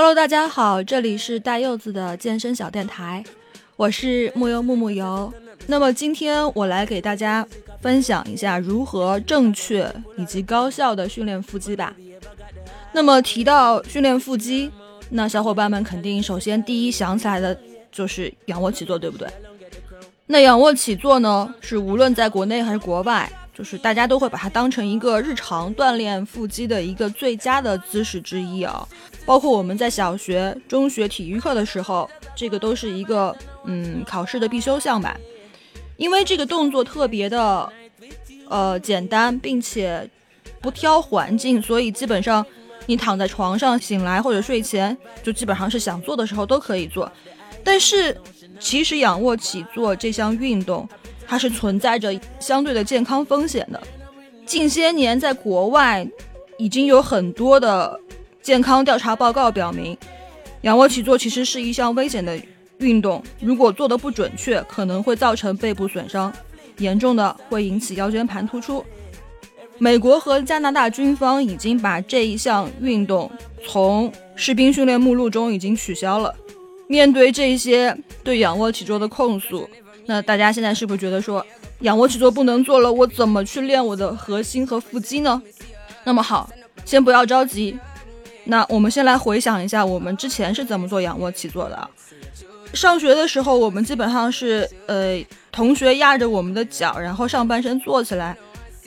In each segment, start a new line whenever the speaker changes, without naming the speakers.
Hello，大家好，这里是大柚子的健身小电台，我是木油木木油。那么今天我来给大家分享一下如何正确以及高效的训练腹肌吧。那么提到训练腹肌，那小伙伴们肯定首先第一想起来的就是仰卧起坐，对不对？那仰卧起坐呢，是无论在国内还是国外。就是大家都会把它当成一个日常锻炼腹肌的一个最佳的姿势之一啊，包括我们在小学、中学体育课的时候，这个都是一个嗯考试的必修项吧。因为这个动作特别的呃简单，并且不挑环境，所以基本上你躺在床上醒来或者睡前，就基本上是想做的时候都可以做。但是其实仰卧起坐这项运动。它是存在着相对的健康风险的。近些年，在国外已经有很多的健康调查报告表明，仰卧起坐其实是一项危险的运动。如果做的不准确，可能会造成背部损伤，严重的会引起腰间盘突出。美国和加拿大军方已经把这一项运动从士兵训练目录中已经取消了。面对这些对仰卧起坐的控诉。那大家现在是不是觉得说仰卧起坐不能做了？我怎么去练我的核心和腹肌呢？那么好，先不要着急。那我们先来回想一下，我们之前是怎么做仰卧起坐的？上学的时候，我们基本上是呃，同学压着我们的脚，然后上半身坐起来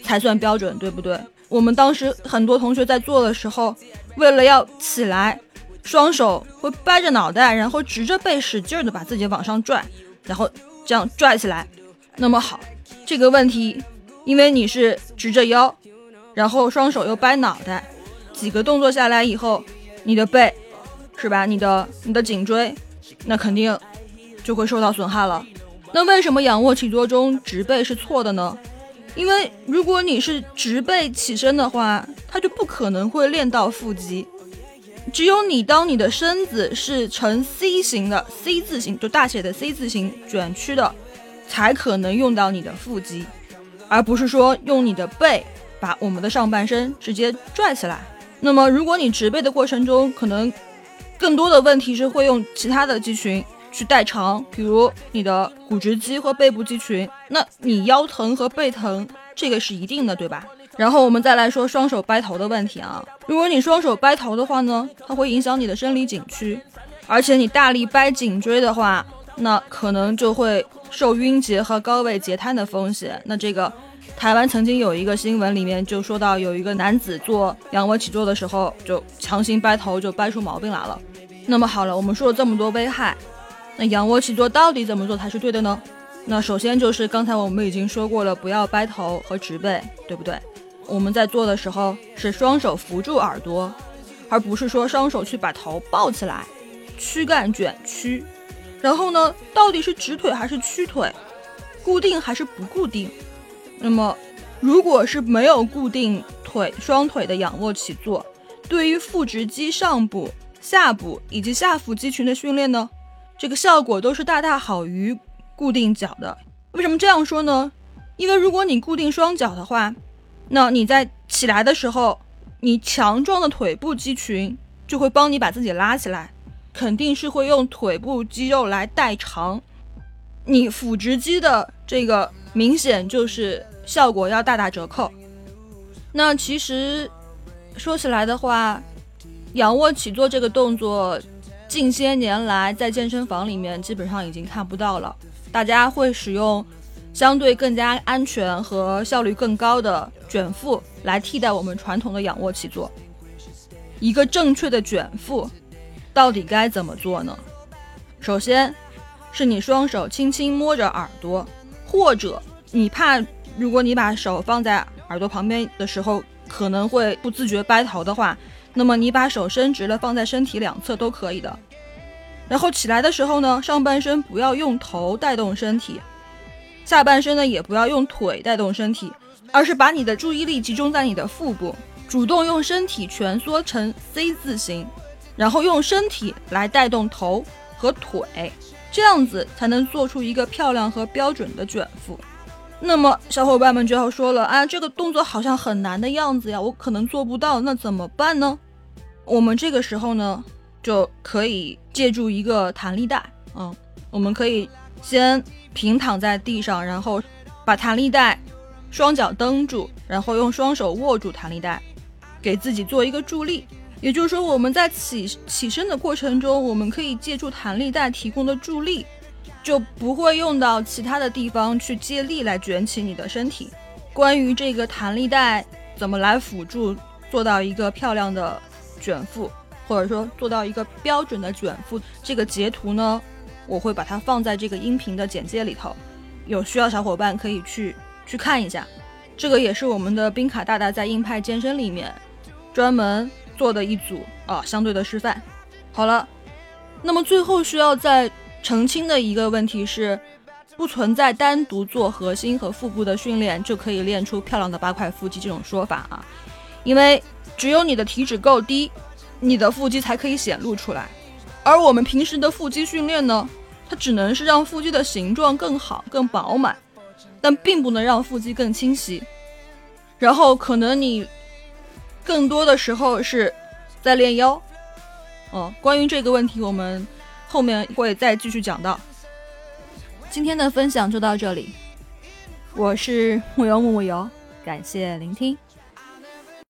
才算标准，对不对？我们当时很多同学在做的时候，为了要起来，双手会掰着脑袋，然后直着背，使劲的把自己往上拽，然后。这样拽起来，那么好，这个问题，因为你是直着腰，然后双手又掰脑袋，几个动作下来以后，你的背，是吧？你的你的颈椎，那肯定就会受到损害了。那为什么仰卧起坐中直背是错的呢？因为如果你是直背起身的话，它就不可能会练到腹肌。只有你当你的身子是呈 C 型的 C 字形，就大写的 C 字形卷曲的，才可能用到你的腹肌，而不是说用你的背把我们的上半身直接拽起来。那么，如果你直背的过程中，可能更多的问题是会用其他的肌群去代偿，比如你的股直肌和背部肌群，那你腰疼和背疼，这个是一定的，对吧？然后我们再来说双手掰头的问题啊，如果你双手掰头的话呢，它会影响你的生理颈区，而且你大力掰颈椎的话，那可能就会受晕厥和高位截瘫的风险。那这个台湾曾经有一个新闻里面就说到，有一个男子做仰卧起坐的时候就强行掰头，就掰出毛病来了。那么好了，我们说了这么多危害，那仰卧起坐到底怎么做才是对的呢？那首先就是刚才我们已经说过了，不要掰头和直背，对不对？我们在做的时候是双手扶住耳朵，而不是说双手去把头抱起来，躯干卷曲。然后呢，到底是直腿还是屈腿，固定还是不固定？那么，如果是没有固定腿双腿的仰卧起坐，对于腹直肌上部、下部以及下腹肌群的训练呢，这个效果都是大大好于固定脚的。为什么这样说呢？因为如果你固定双脚的话，那你在起来的时候，你强壮的腿部肌群就会帮你把自己拉起来，肯定是会用腿部肌肉来代偿，你腹直肌的这个明显就是效果要大打折扣。那其实说起来的话，仰卧起坐这个动作，近些年来在健身房里面基本上已经看不到了，大家会使用。相对更加安全和效率更高的卷腹来替代我们传统的仰卧起坐。一个正确的卷腹到底该怎么做呢？首先，是你双手轻轻摸着耳朵，或者你怕如果你把手放在耳朵旁边的时候可能会不自觉掰头的话，那么你把手伸直了放在身体两侧都可以的。然后起来的时候呢，上半身不要用头带动身体。下半身呢，也不要用腿带动身体，而是把你的注意力集中在你的腹部，主动用身体蜷缩成 C 字形，然后用身体来带动头和腿，这样子才能做出一个漂亮和标准的卷腹。那么小伙伴们就要说了啊，这个动作好像很难的样子呀，我可能做不到，那怎么办呢？我们这个时候呢，就可以借助一个弹力带，嗯，我们可以先平躺在地上，然后把弹力带双脚蹬住，然后用双手握住弹力带，给自己做一个助力。也就是说，我们在起起身的过程中，我们可以借助弹力带提供的助力，就不会用到其他的地方去借力来卷起你的身体。关于这个弹力带怎么来辅助做到一个漂亮的卷腹，或者说做到一个标准的卷腹，这个截图呢，我会把它放在这个音频的简介里头，有需要小伙伴可以去去看一下。这个也是我们的冰卡大大在硬派健身里面专门做的一组啊相对的示范。好了，那么最后需要再澄清的一个问题是。不存在单独做核心和腹部的训练就可以练出漂亮的八块腹肌这种说法啊，因为只有你的体脂够低，你的腹肌才可以显露出来。而我们平时的腹肌训练呢，它只能是让腹肌的形状更好、更饱满，但并不能让腹肌更清晰。然后可能你更多的时候是在练腰。哦，关于这个问题，我们后面会再继续讲到。今天的分享就到这里，我是木油木木油，感谢聆听。